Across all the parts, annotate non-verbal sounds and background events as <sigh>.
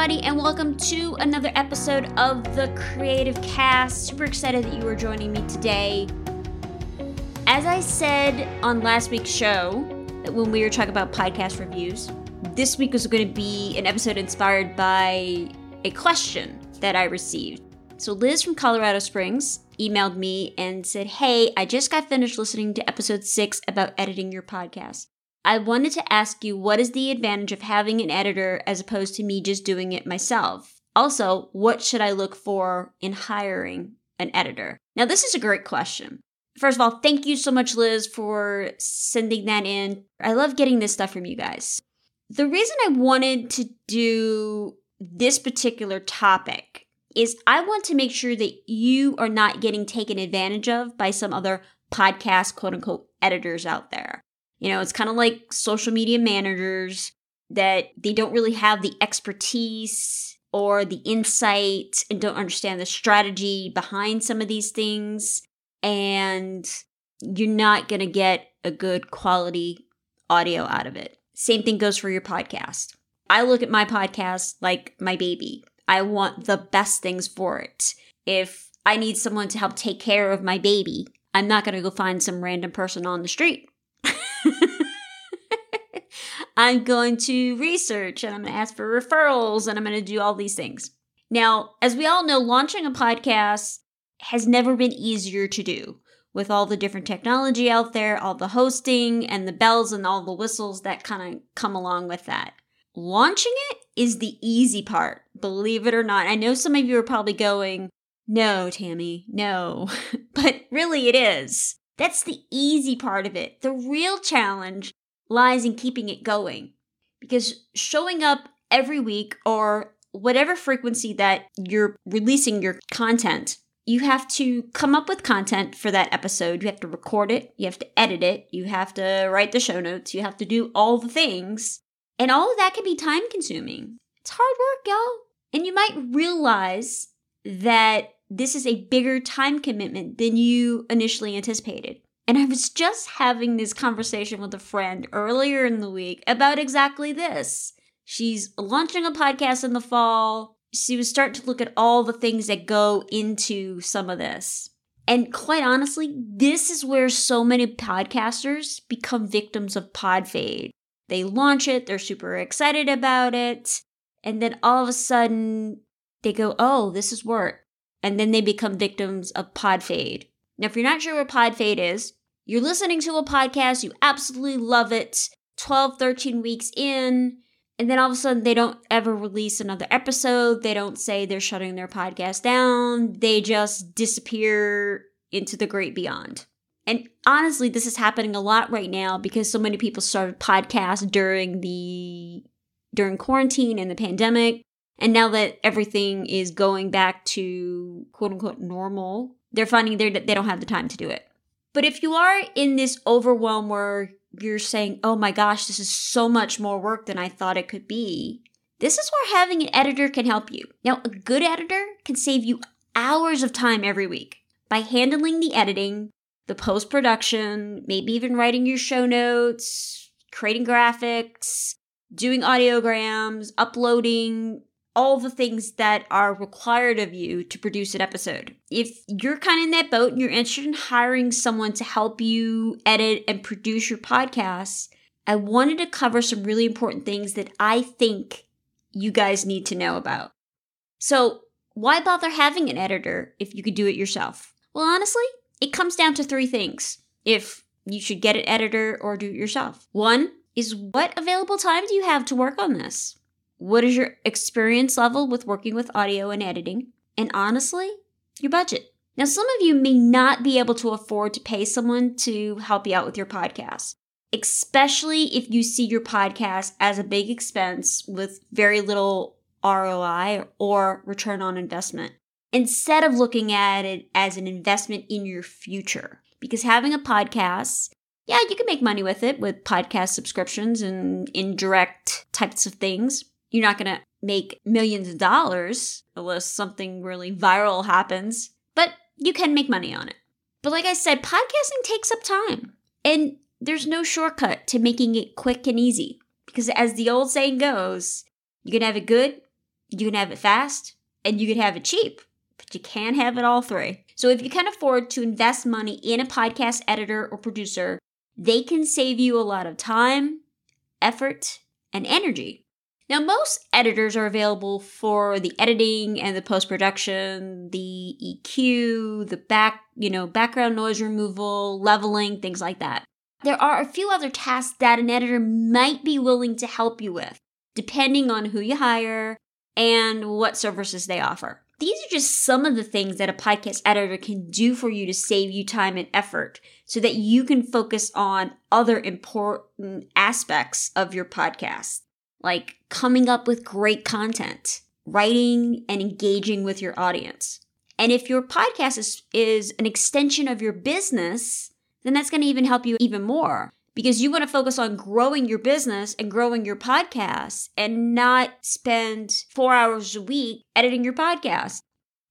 everybody, and welcome to another episode of the Creative Cast. Super excited that you are joining me today. As I said on last week's show, when we were talking about podcast reviews, this week was going to be an episode inspired by a question that I received. So, Liz from Colorado Springs emailed me and said, Hey, I just got finished listening to episode six about editing your podcast. I wanted to ask you what is the advantage of having an editor as opposed to me just doing it myself? Also, what should I look for in hiring an editor? Now, this is a great question. First of all, thank you so much, Liz, for sending that in. I love getting this stuff from you guys. The reason I wanted to do this particular topic is I want to make sure that you are not getting taken advantage of by some other podcast quote unquote editors out there. You know, it's kind of like social media managers that they don't really have the expertise or the insight and don't understand the strategy behind some of these things. And you're not going to get a good quality audio out of it. Same thing goes for your podcast. I look at my podcast like my baby. I want the best things for it. If I need someone to help take care of my baby, I'm not going to go find some random person on the street. I'm going to research and I'm going to ask for referrals and I'm going to do all these things. Now, as we all know, launching a podcast has never been easier to do with all the different technology out there, all the hosting and the bells and all the whistles that kind of come along with that. Launching it is the easy part, believe it or not. I know some of you are probably going, no, Tammy, no. <laughs> but really, it is. That's the easy part of it. The real challenge lies in keeping it going. Because showing up every week or whatever frequency that you're releasing your content, you have to come up with content for that episode. You have to record it, you have to edit it, you have to write the show notes, you have to do all the things. And all of that can be time consuming. It's hard work, y'all. And you might realize that this is a bigger time commitment than you initially anticipated. And I was just having this conversation with a friend earlier in the week about exactly this. She's launching a podcast in the fall. She was starting to look at all the things that go into some of this. And quite honestly, this is where so many podcasters become victims of pod fade. They launch it, they're super excited about it, and then all of a sudden they go, oh, this is work and then they become victims of pod fade. Now, if you're not sure what pod fade is, you're listening to a podcast, you absolutely love it, 12, 13 weeks in, and then all of a sudden they don't ever release another episode. They don't say they're shutting their podcast down. They just disappear into the great beyond. And honestly, this is happening a lot right now because so many people started podcasts during the during quarantine and the pandemic. And now that everything is going back to quote unquote normal, they're finding they they don't have the time to do it. But if you are in this overwhelm where you're saying, oh my gosh, this is so much more work than I thought it could be, this is where having an editor can help you. Now, a good editor can save you hours of time every week by handling the editing, the post production, maybe even writing your show notes, creating graphics, doing audiograms, uploading, all the things that are required of you to produce an episode. If you're kind of in that boat and you're interested in hiring someone to help you edit and produce your podcast, I wanted to cover some really important things that I think you guys need to know about. So, why bother having an editor if you could do it yourself? Well, honestly, it comes down to three things if you should get an editor or do it yourself. One is what available time do you have to work on this? What is your experience level with working with audio and editing? And honestly, your budget. Now, some of you may not be able to afford to pay someone to help you out with your podcast, especially if you see your podcast as a big expense with very little ROI or return on investment, instead of looking at it as an investment in your future. Because having a podcast, yeah, you can make money with it with podcast subscriptions and indirect types of things you're not going to make millions of dollars unless something really viral happens, but you can make money on it. But like I said, podcasting takes up time. And there's no shortcut to making it quick and easy. Because as the old saying goes, you can have it good, You can have it fast and you can have it cheap, but you can't have it all three. So if you can afford to invest money in a podcast editor or producer, they can save you a lot of time, effort, and energy. Now, most editors are available for the editing and the post production, the EQ, the back, you know, background noise removal, leveling, things like that. There are a few other tasks that an editor might be willing to help you with, depending on who you hire and what services they offer. These are just some of the things that a podcast editor can do for you to save you time and effort so that you can focus on other important aspects of your podcast like coming up with great content, writing and engaging with your audience. And if your podcast is, is an extension of your business, then that's going to even help you even more because you want to focus on growing your business and growing your podcast and not spend four hours a week editing your podcast.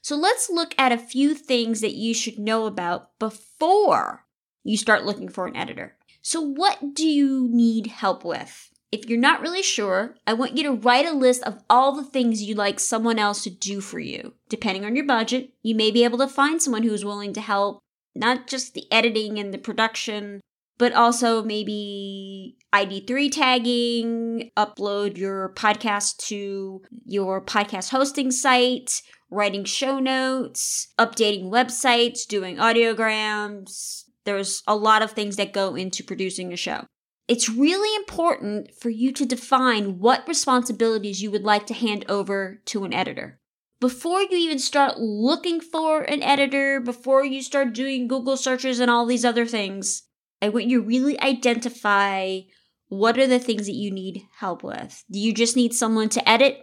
So let's look at a few things that you should know about before you start looking for an editor. So, what do you need help with? If you're not really sure, I want you to write a list of all the things you'd like someone else to do for you. Depending on your budget, you may be able to find someone who's willing to help, not just the editing and the production, but also maybe ID3 tagging, upload your podcast to your podcast hosting site, writing show notes, updating websites, doing audiograms. There's a lot of things that go into producing a show. It's really important for you to define what responsibilities you would like to hand over to an editor. Before you even start looking for an editor, before you start doing Google searches and all these other things, I want you to really identify what are the things that you need help with. Do you just need someone to edit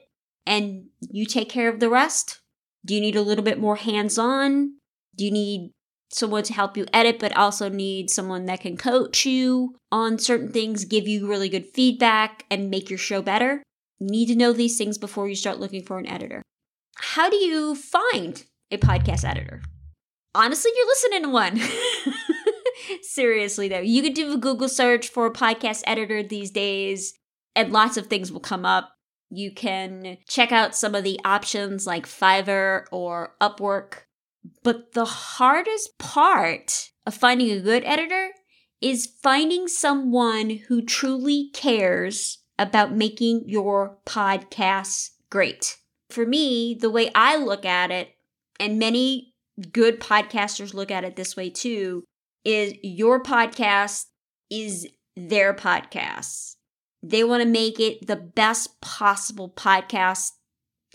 and you take care of the rest? Do you need a little bit more hands on? Do you need someone to help you edit, but also need someone that can coach you on certain things, give you really good feedback, and make your show better. You need to know these things before you start looking for an editor. How do you find a podcast editor? Honestly, you're listening to one. <laughs> Seriously, though, you could do a Google search for a podcast editor these days, and lots of things will come up. You can check out some of the options like Fiverr or Upwork but the hardest part of finding a good editor is finding someone who truly cares about making your podcast great. For me, the way I look at it, and many good podcasters look at it this way too, is your podcast is their podcast. They want to make it the best possible podcast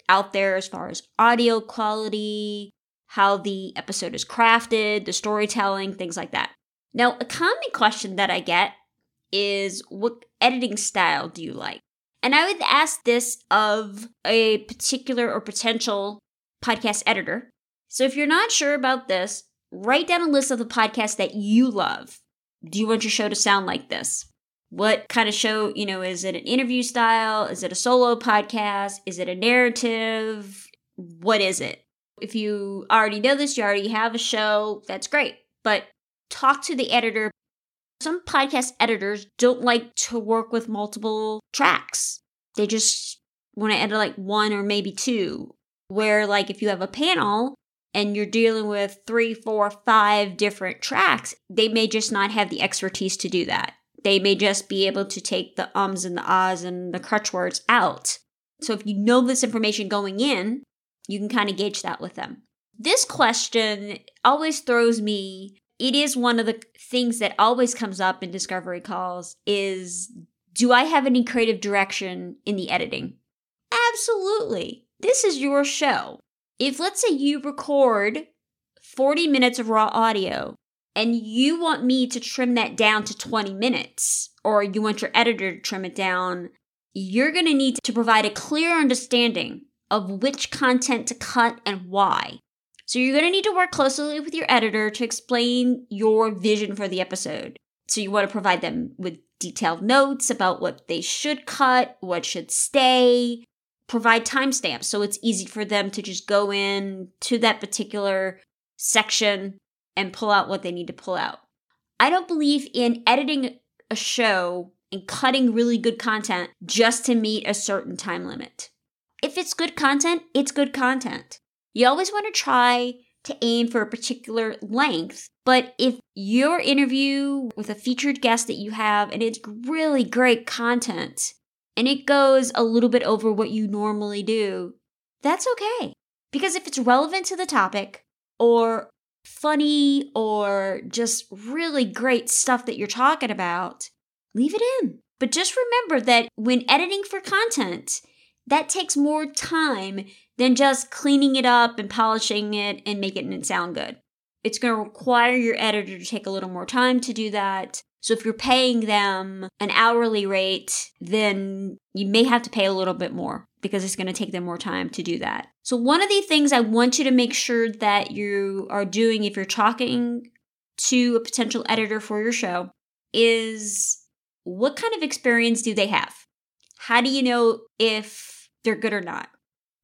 out there as far as audio quality, how the episode is crafted, the storytelling, things like that. Now, a common question that I get is what editing style do you like? And I would ask this of a particular or potential podcast editor. So if you're not sure about this, write down a list of the podcasts that you love. Do you want your show to sound like this? What kind of show, you know, is it an interview style? Is it a solo podcast? Is it a narrative? What is it? If you already know this, you already have a show, that's great. But talk to the editor. Some podcast editors don't like to work with multiple tracks. They just want to edit like one or maybe two. Where, like, if you have a panel and you're dealing with three, four, five different tracks, they may just not have the expertise to do that. They may just be able to take the ums and the ahs and the crutch words out. So if you know this information going in, you can kind of gauge that with them. This question always throws me. It is one of the things that always comes up in discovery calls is do I have any creative direction in the editing? Absolutely. This is your show. If let's say you record 40 minutes of raw audio and you want me to trim that down to 20 minutes, or you want your editor to trim it down, you're going to need to provide a clear understanding of which content to cut and why. So you're going to need to work closely with your editor to explain your vision for the episode. So you want to provide them with detailed notes about what they should cut, what should stay, provide timestamps so it's easy for them to just go in to that particular section and pull out what they need to pull out. I don't believe in editing a show and cutting really good content just to meet a certain time limit. If it's good content, it's good content. You always want to try to aim for a particular length. But if your interview with a featured guest that you have and it's really great content and it goes a little bit over what you normally do, that's okay. Because if it's relevant to the topic or funny or just really great stuff that you're talking about, leave it in. But just remember that when editing for content, that takes more time than just cleaning it up and polishing it and making it sound good. It's going to require your editor to take a little more time to do that. So if you're paying them an hourly rate, then you may have to pay a little bit more because it's going to take them more time to do that. So one of the things I want you to make sure that you are doing if you're talking to a potential editor for your show is what kind of experience do they have? How do you know if they're good or not?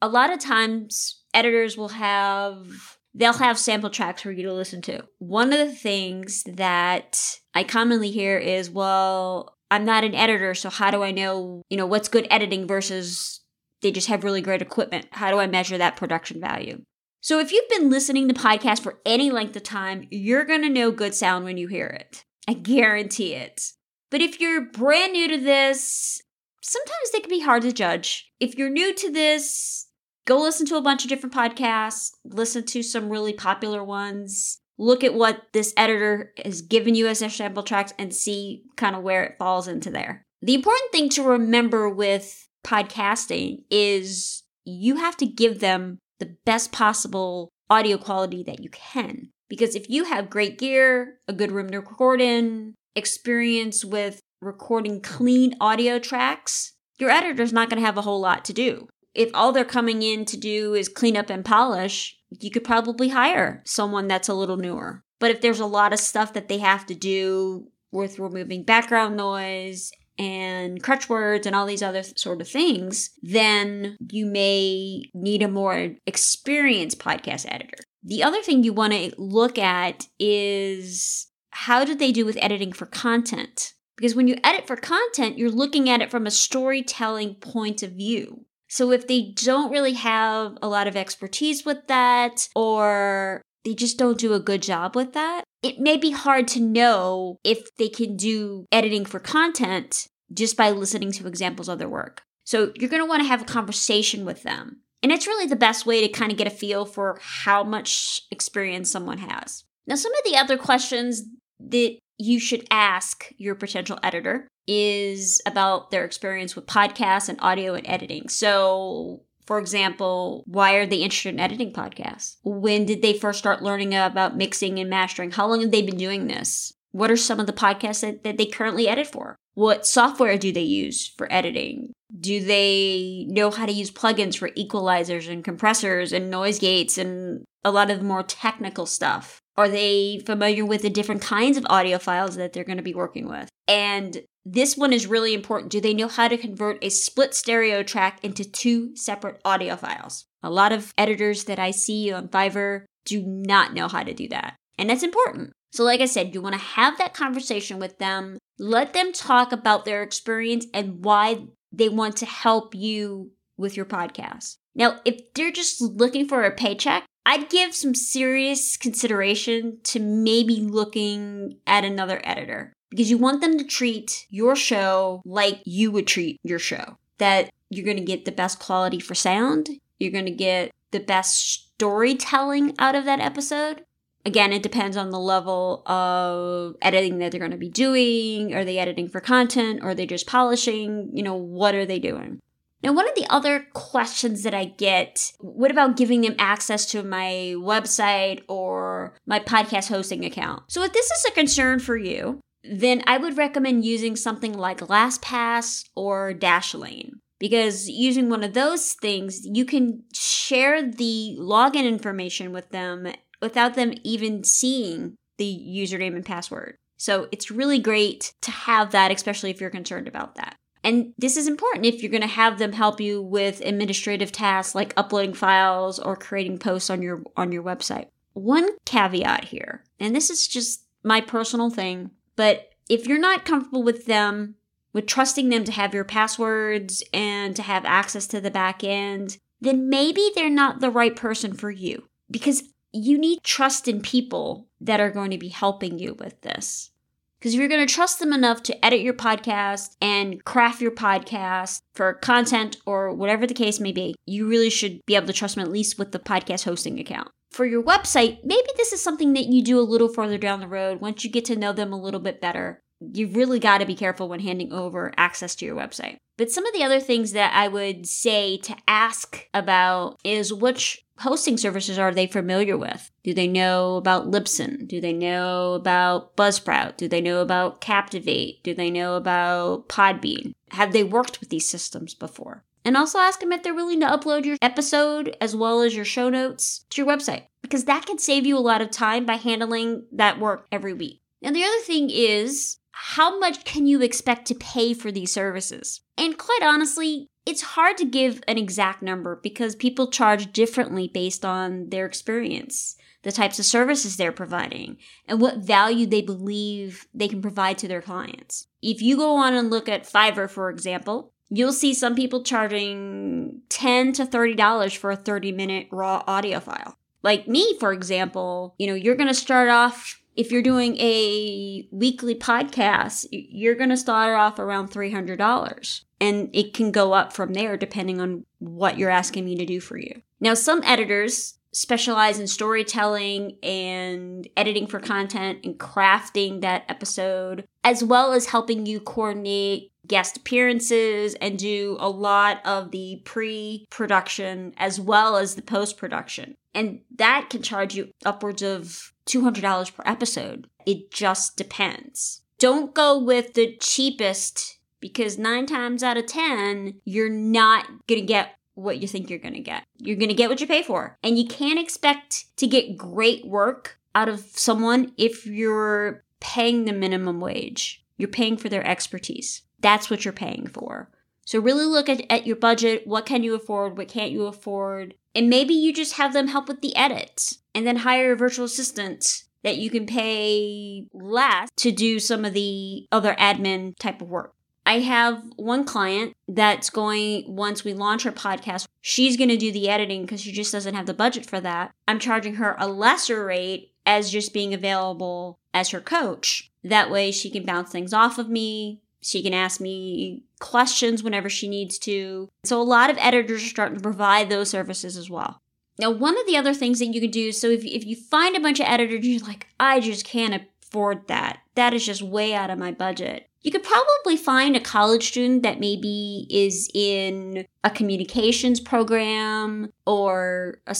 A lot of times editors will have they'll have sample tracks for you to listen to. One of the things that I commonly hear is, well, I'm not an editor, so how do I know, you know, what's good editing versus they just have really great equipment? How do I measure that production value? So if you've been listening to podcasts for any length of time, you're going to know good sound when you hear it. I guarantee it. But if you're brand new to this, sometimes they can be hard to judge. If you're new to this, go listen to a bunch of different podcasts, listen to some really popular ones, look at what this editor has given you as their sample tracks, and see kind of where it falls into there. The important thing to remember with podcasting is you have to give them the best possible audio quality that you can. Because if you have great gear, a good room to record in, experience with recording clean audio tracks, your editor's not going to have a whole lot to do. If all they're coming in to do is clean up and polish, you could probably hire someone that's a little newer. But if there's a lot of stuff that they have to do with removing background noise and crutch words and all these other sort of things, then you may need a more experienced podcast editor. The other thing you want to look at is how did they do with editing for content? Because when you edit for content, you're looking at it from a storytelling point of view. So if they don't really have a lot of expertise with that, or they just don't do a good job with that, it may be hard to know if they can do editing for content just by listening to examples of their work. So you're going to want to have a conversation with them. And it's really the best way to kind of get a feel for how much experience someone has. Now, some of the other questions that you should ask your potential editor is about their experience with podcasts and audio and editing. So, for example, why are they interested in editing podcasts? When did they first start learning about mixing and mastering? How long have they been doing this? What are some of the podcasts that, that they currently edit for? What software do they use for editing? Do they know how to use plugins for equalizers and compressors and noise gates and a lot of more technical stuff? Are they familiar with the different kinds of audio files that they're going to be working with? And this one is really important. Do they know how to convert a split stereo track into two separate audio files? A lot of editors that I see on Fiverr do not know how to do that. And that's important. So, like I said, you want to have that conversation with them. Let them talk about their experience and why they want to help you with your podcast. Now, if they're just looking for a paycheck, I'd give some serious consideration to maybe looking at another editor because you want them to treat your show like you would treat your show. That you're going to get the best quality for sound, you're going to get the best storytelling out of that episode. Again, it depends on the level of editing that they're going to be doing. Are they editing for content? Are they just polishing? You know, what are they doing? Now, one of the other questions that I get what about giving them access to my website or my podcast hosting account? So, if this is a concern for you, then I would recommend using something like LastPass or Dashlane. Because using one of those things, you can share the login information with them without them even seeing the username and password. So it's really great to have that, especially if you're concerned about that. And this is important if you're going to have them help you with administrative tasks like uploading files or creating posts on your on your website. One caveat here, and this is just my personal thing, but if you're not comfortable with them with trusting them to have your passwords and to have access to the back end, then maybe they're not the right person for you because you need trust in people that are going to be helping you with this. Because if you're going to trust them enough to edit your podcast and craft your podcast for content or whatever the case may be, you really should be able to trust them at least with the podcast hosting account. For your website, maybe this is something that you do a little further down the road once you get to know them a little bit better. You've really got to be careful when handing over access to your website. But some of the other things that I would say to ask about is which hosting services are they familiar with? Do they know about Libsyn? Do they know about Buzzsprout? Do they know about Captivate? Do they know about Podbean? Have they worked with these systems before? And also ask them if they're willing to upload your episode as well as your show notes to your website, because that can save you a lot of time by handling that work every week. And the other thing is, how much can you expect to pay for these services? And quite honestly, it's hard to give an exact number because people charge differently based on their experience, the types of services they're providing, and what value they believe they can provide to their clients. If you go on and look at Fiverr, for example, you'll see some people charging 10 to $30 for a 30 minute raw audio file. Like me, for example, you know, you're going to start off if you're doing a weekly podcast, you're going to start off around $300 and it can go up from there depending on what you're asking me to do for you. Now, some editors specialize in storytelling and editing for content and crafting that episode, as well as helping you coordinate guest appearances and do a lot of the pre production as well as the post production. And that can charge you upwards of $200 per episode. It just depends. Don't go with the cheapest because nine times out of 10, you're not going to get what you think you're going to get. You're going to get what you pay for. And you can't expect to get great work out of someone if you're paying the minimum wage. You're paying for their expertise. That's what you're paying for. So really look at, at your budget. What can you afford? What can't you afford? And maybe you just have them help with the edits and then hire a virtual assistant that you can pay less to do some of the other admin type of work. I have one client that's going, once we launch her podcast, she's going to do the editing because she just doesn't have the budget for that. I'm charging her a lesser rate as just being available as her coach. That way she can bounce things off of me, she can ask me questions whenever she needs to. So a lot of editors are starting to provide those services as well. Now, one of the other things that you can do, so if, if you find a bunch of editors, you're like, I just can't afford that. That is just way out of my budget. You could probably find a college student that maybe is in a communications program or a,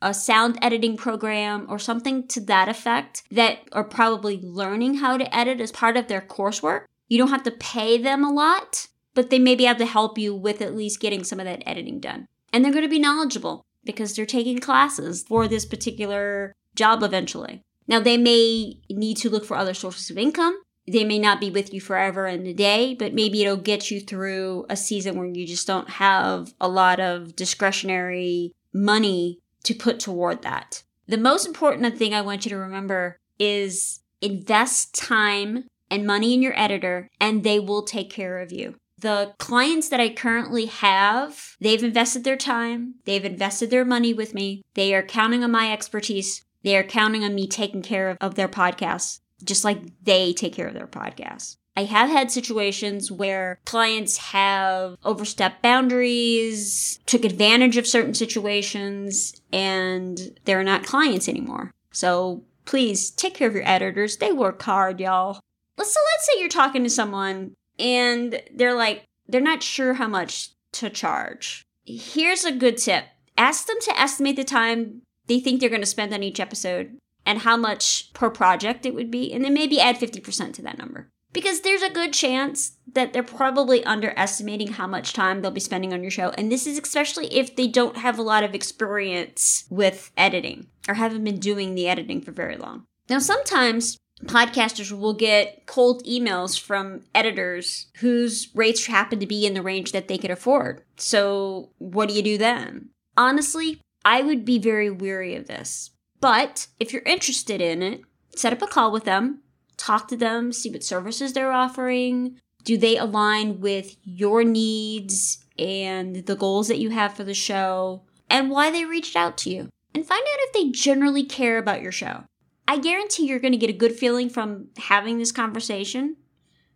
a sound editing program or something to that effect that are probably learning how to edit as part of their coursework. You don't have to pay them a lot, but they may be able to help you with at least getting some of that editing done. And they're going to be knowledgeable because they're taking classes for this particular job eventually. Now, they may need to look for other sources of income. They may not be with you forever and a day, but maybe it'll get you through a season where you just don't have a lot of discretionary money to put toward that. The most important thing I want you to remember is invest time and money in your editor, and they will take care of you. The clients that I currently have, they've invested their time, they've invested their money with me, they are counting on my expertise, they are counting on me taking care of, of their podcasts, just like they take care of their podcasts. I have had situations where clients have overstepped boundaries, took advantage of certain situations, and they're not clients anymore. So please take care of your editors. They work hard, y'all so let's say you're talking to someone and they're like they're not sure how much to charge. Here's a good tip. Ask them to estimate the time they think they're going to spend on each episode and how much per project it would be and then maybe add 50% to that number. Because there's a good chance that they're probably underestimating how much time they'll be spending on your show. And this is especially if they don't have a lot of experience with editing or haven't been doing the editing for very long. Now, sometimes podcasters will get cold emails from editors whose rates happen to be in the range that they could afford. So, what do you do then? Honestly, I would be very weary of this. But if you're interested in it, set up a call with them, talk to them, see what services they're offering, Do they align with your needs and the goals that you have for the show and why they reached out to you? And find out if they generally care about your show. I guarantee you're going to get a good feeling from having this conversation.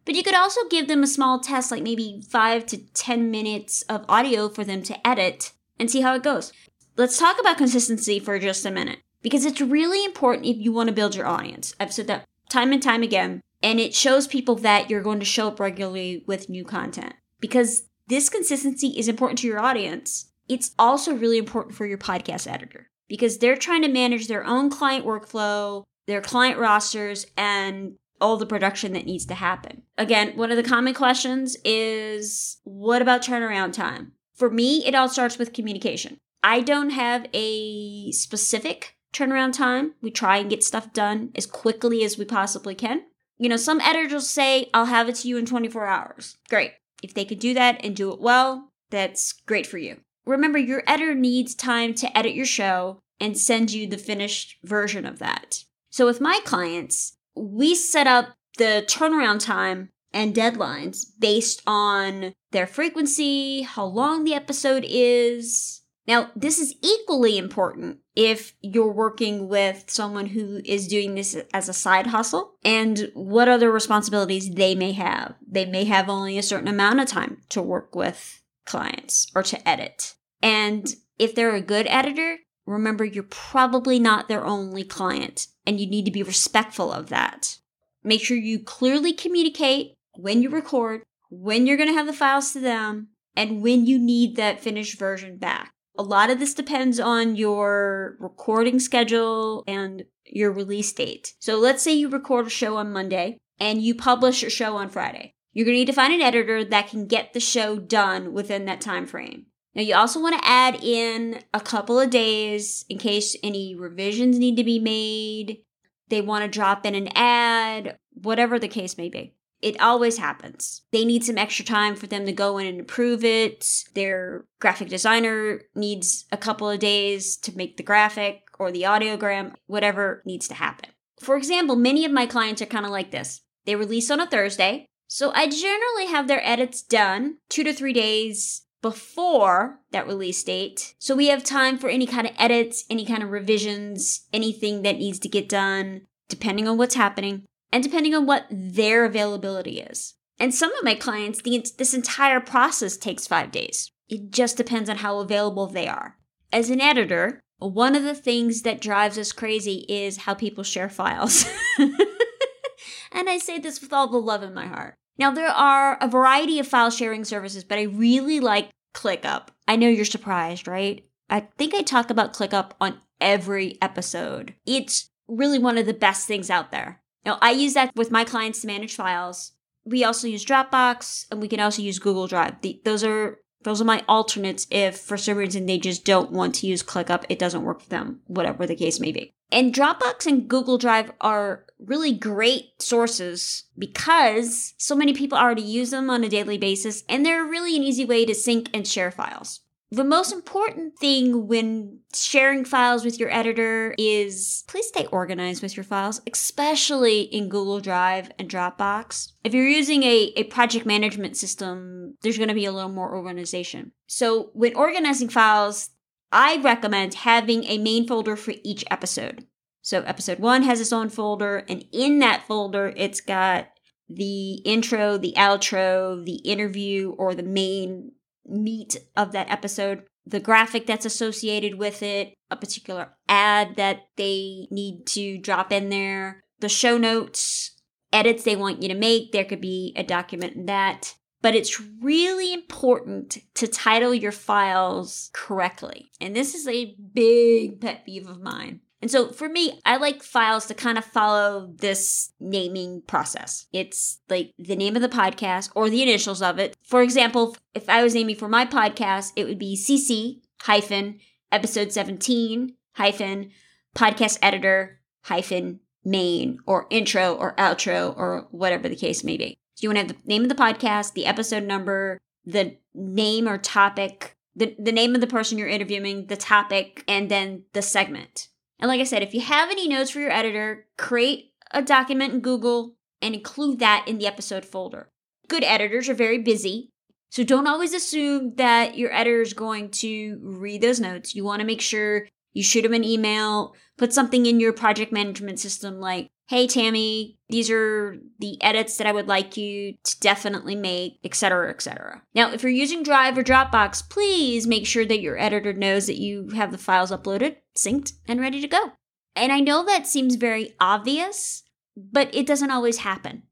But you could also give them a small test, like maybe five to 10 minutes of audio for them to edit and see how it goes. Let's talk about consistency for just a minute because it's really important if you want to build your audience. I've said that time and time again, and it shows people that you're going to show up regularly with new content because this consistency is important to your audience. It's also really important for your podcast editor because they're trying to manage their own client workflow, their client rosters, and all the production that needs to happen. Again, one of the common questions is what about turnaround time? For me, it all starts with communication. I don't have a specific turnaround time. We try and get stuff done as quickly as we possibly can. You know, some editors say, I'll have it to you in 24 hours. Great. If they could do that and do it well, that's great for you. Remember, your editor needs time to edit your show and send you the finished version of that. So with my clients, we set up the turnaround time and deadlines based on their frequency, how long the episode is, now, this is equally important if you're working with someone who is doing this as a side hustle and what other responsibilities they may have. They may have only a certain amount of time to work with clients or to edit. And if they're a good editor, remember you're probably not their only client and you need to be respectful of that. Make sure you clearly communicate when you record, when you're going to have the files to them, and when you need that finished version back. A lot of this depends on your recording schedule and your release date. So let's say you record a show on Monday and you publish your show on Friday. You're going to need to find an editor that can get the show done within that time frame. Now you also want to add in a couple of days in case any revisions need to be made. They want to drop in an ad, whatever the case may be. It always happens. They need some extra time for them to go in and improve it. Their graphic designer needs a couple of days to make the graphic or the audiogram, whatever needs to happen. For example, many of my clients are kind of like this. They release on a Thursday, so I generally have their edits done two to three days before that release date. So we have time for any kind of edits, any kind of revisions, anything that needs to get done, depending on what's happening and depending on what their availability is. And some of my clients, the, this entire process takes five days. It just depends on how available they are. As an editor, one of the things that drives us crazy is how people share files. <laughs> and I say this with all the love in my heart. Now, there are a variety of file sharing services, but I really like ClickUp. I know you're surprised, right? I think I talk about ClickUp on every episode. It's really one of the best things out there. Now, I use that with my clients to manage files. We also use Dropbox and we can also use Google Drive. The, those are those are my alternates if for some reason they just don't want to use ClickUp, it doesn't work for them, whatever the case may be. And Dropbox and Google Drive are really great sources because so many people already use them on a daily basis and they're really an easy way to sync and share files. The most important thing when sharing files with your editor is please stay organized with your files, especially in Google Drive and Dropbox. If you're using a, a project management system, there's going to be a little more organization. So, when organizing files, I recommend having a main folder for each episode. So, episode one has its own folder, and in that folder, it's got the intro, the outro, the interview, or the main meat of that episode, the graphic that's associated with it, a particular ad that they need to drop in there, the show notes, edits they want you to make. There could be a document in that. But it's really important to title your files correctly. And this is a big pet peeve of mine. And so for me, I like files to kind of follow this naming process. It's like the name of the podcast or the initials of it. For example, if I was naming for my podcast, it would be CC hyphen episode 17 hyphen podcast editor hyphen main or intro or outro or whatever the case may be. So you want to have the name of the podcast, the episode number, the name or topic, the, the name of the person you're interviewing, the topic, and then the segment. And like I said, if you have any notes for your editor, create a document in Google and include that in the episode folder. good editors are very busy. So don't always assume that your editor is going to read those notes. You want to make sure you shoot them an email, put something in your project management system like, hey, Tammy, these are the edits that I would like you to definitely make, etc., etc. Now, if you're using Drive or Dropbox, please make sure that your editor knows that you have the files uploaded, synced, and ready to go. And I know that seems very obvious, but it doesn't always happen.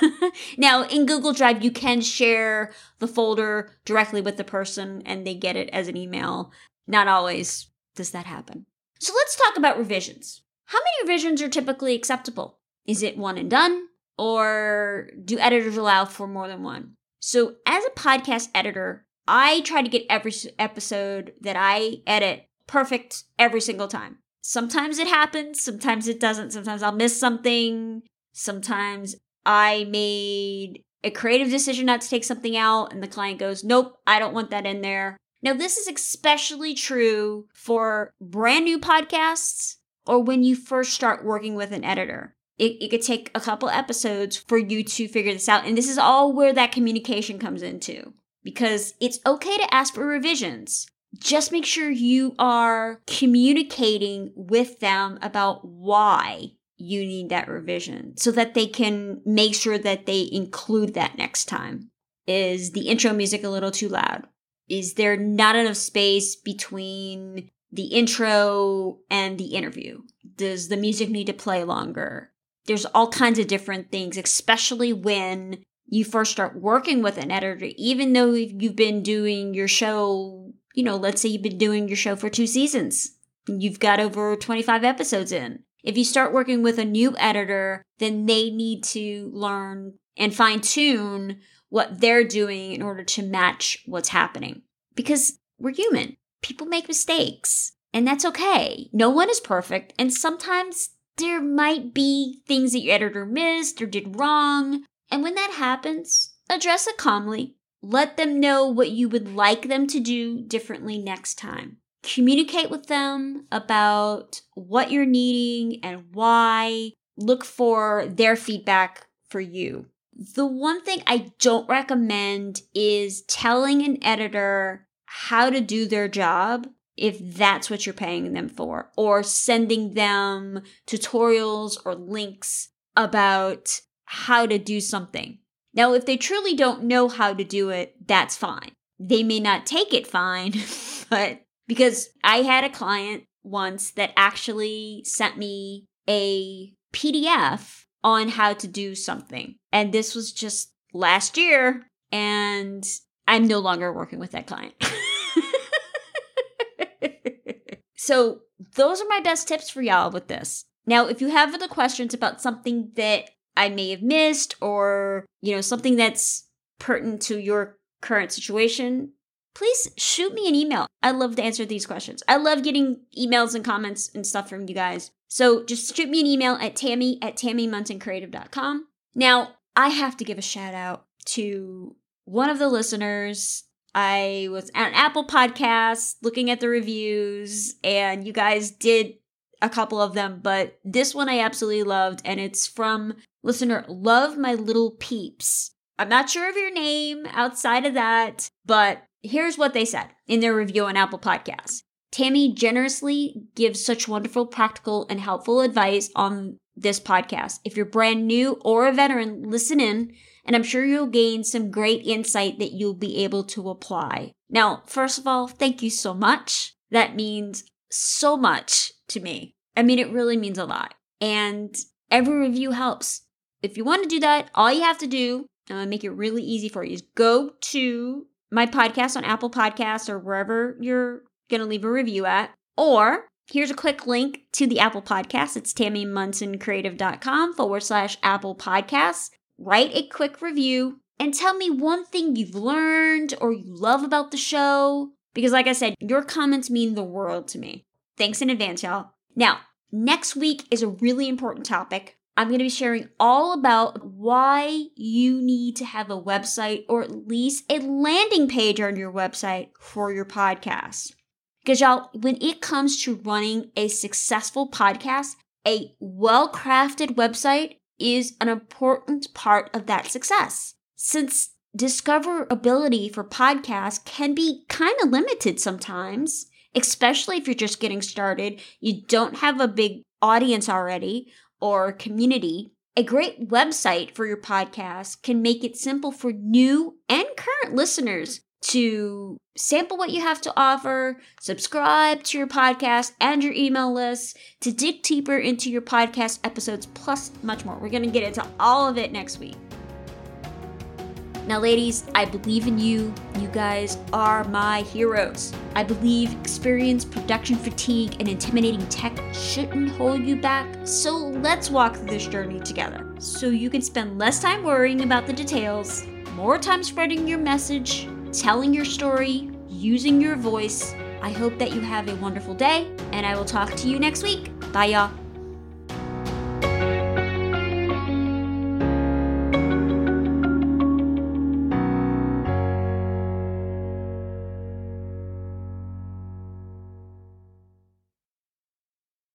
<laughs> now, in Google Drive, you can share the folder directly with the person and they get it as an email. Not always does that happen. So let's talk about revisions. How many revisions are typically acceptable? Is it one and done? Or do editors allow for more than one? So, as a podcast editor, I try to get every episode that I edit perfect every single time. Sometimes it happens, sometimes it doesn't. Sometimes I'll miss something. Sometimes I made a creative decision not to take something out, and the client goes, Nope, I don't want that in there. Now, this is especially true for brand new podcasts or when you first start working with an editor. It, it, could take a couple episodes for you to figure this out. And this is all where that communication comes into because it's okay to ask for revisions. Just make sure you are communicating with them about why you need that revision so that they can make sure that they include that next time. Is the intro music a little too loud? Is there not enough space between the intro and the interview? Does the music need to play longer? There's all kinds of different things, especially when you first start working with an editor, even though you've been doing your show, you know, let's say you've been doing your show for two seasons, you've got over 25 episodes in. If you start working with a new editor, then they need to learn and fine tune what they're doing in order to match what's happening. Because we're human. People make mistakes, and that's okay. No one is perfect, and sometimes there might be things that your editor missed or did wrong. And when that happens, address it calmly. Let them know what you would like them to do differently next time. Communicate with them about what you're needing and why. Look for their feedback for you. The one thing I don't recommend is telling an editor how to do their job if that's what you're paying them for, or sending them tutorials or links about how to do something. Now, if they truly don't know how to do it, that's fine. They may not take it fine, <laughs> but because I had a client once that actually sent me a PDF on how to do something. And this was just last year, and I'm no longer working with that client. <laughs> so, those are my best tips for y'all with this. Now, if you have other questions about something that I may have missed or, you know, something that's pertinent to your current situation, please shoot me an email. I love to answer these questions. I love getting emails and comments and stuff from you guys. So just shoot me an email at tammy at tammymunsoncreative.com. Now, I have to give a shout out to one of the listeners. I was at Apple podcast looking at the reviews, and you guys did a couple of them, but this one I absolutely loved, and it's from listener Love My Little Peeps. I'm not sure of your name outside of that, but here's what they said in their review on Apple Podcasts. Tammy generously gives such wonderful, practical, and helpful advice on this podcast. If you're brand new or a veteran, listen in, and I'm sure you'll gain some great insight that you'll be able to apply. Now, first of all, thank you so much. That means so much to me. I mean, it really means a lot. And every review helps. If you want to do that, all you have to do, I'm going to make it really easy for you, is go to my podcast on Apple Podcasts or wherever you're going to leave a review at. Or here's a quick link to the Apple Podcast. It's tammymunsoncreative.com forward slash Apple Podcasts. Write a quick review and tell me one thing you've learned or you love about the show. Because, like I said, your comments mean the world to me. Thanks in advance, y'all. Now, next week is a really important topic. I'm going to be sharing all about why you need to have a website or at least a landing page on your website for your podcast. Because, y'all, when it comes to running a successful podcast, a well crafted website is an important part of that success. since discoverability for podcasts can be kind of limited sometimes, especially if you're just getting started, you don't have a big audience already or community. A great website for your podcast can make it simple for new and current listeners to sample what you have to offer, subscribe to your podcast and your email list, to dig deeper into your podcast episodes, plus much more. We're going to get into all of it next week. Now, ladies, I believe in you. You guys are my heroes. I believe experience, production fatigue, and intimidating tech shouldn't hold you back. So let's walk through this journey together so you can spend less time worrying about the details, more time spreading your message, telling your story, using your voice. I hope that you have a wonderful day, and I will talk to you next week. Bye, y'all.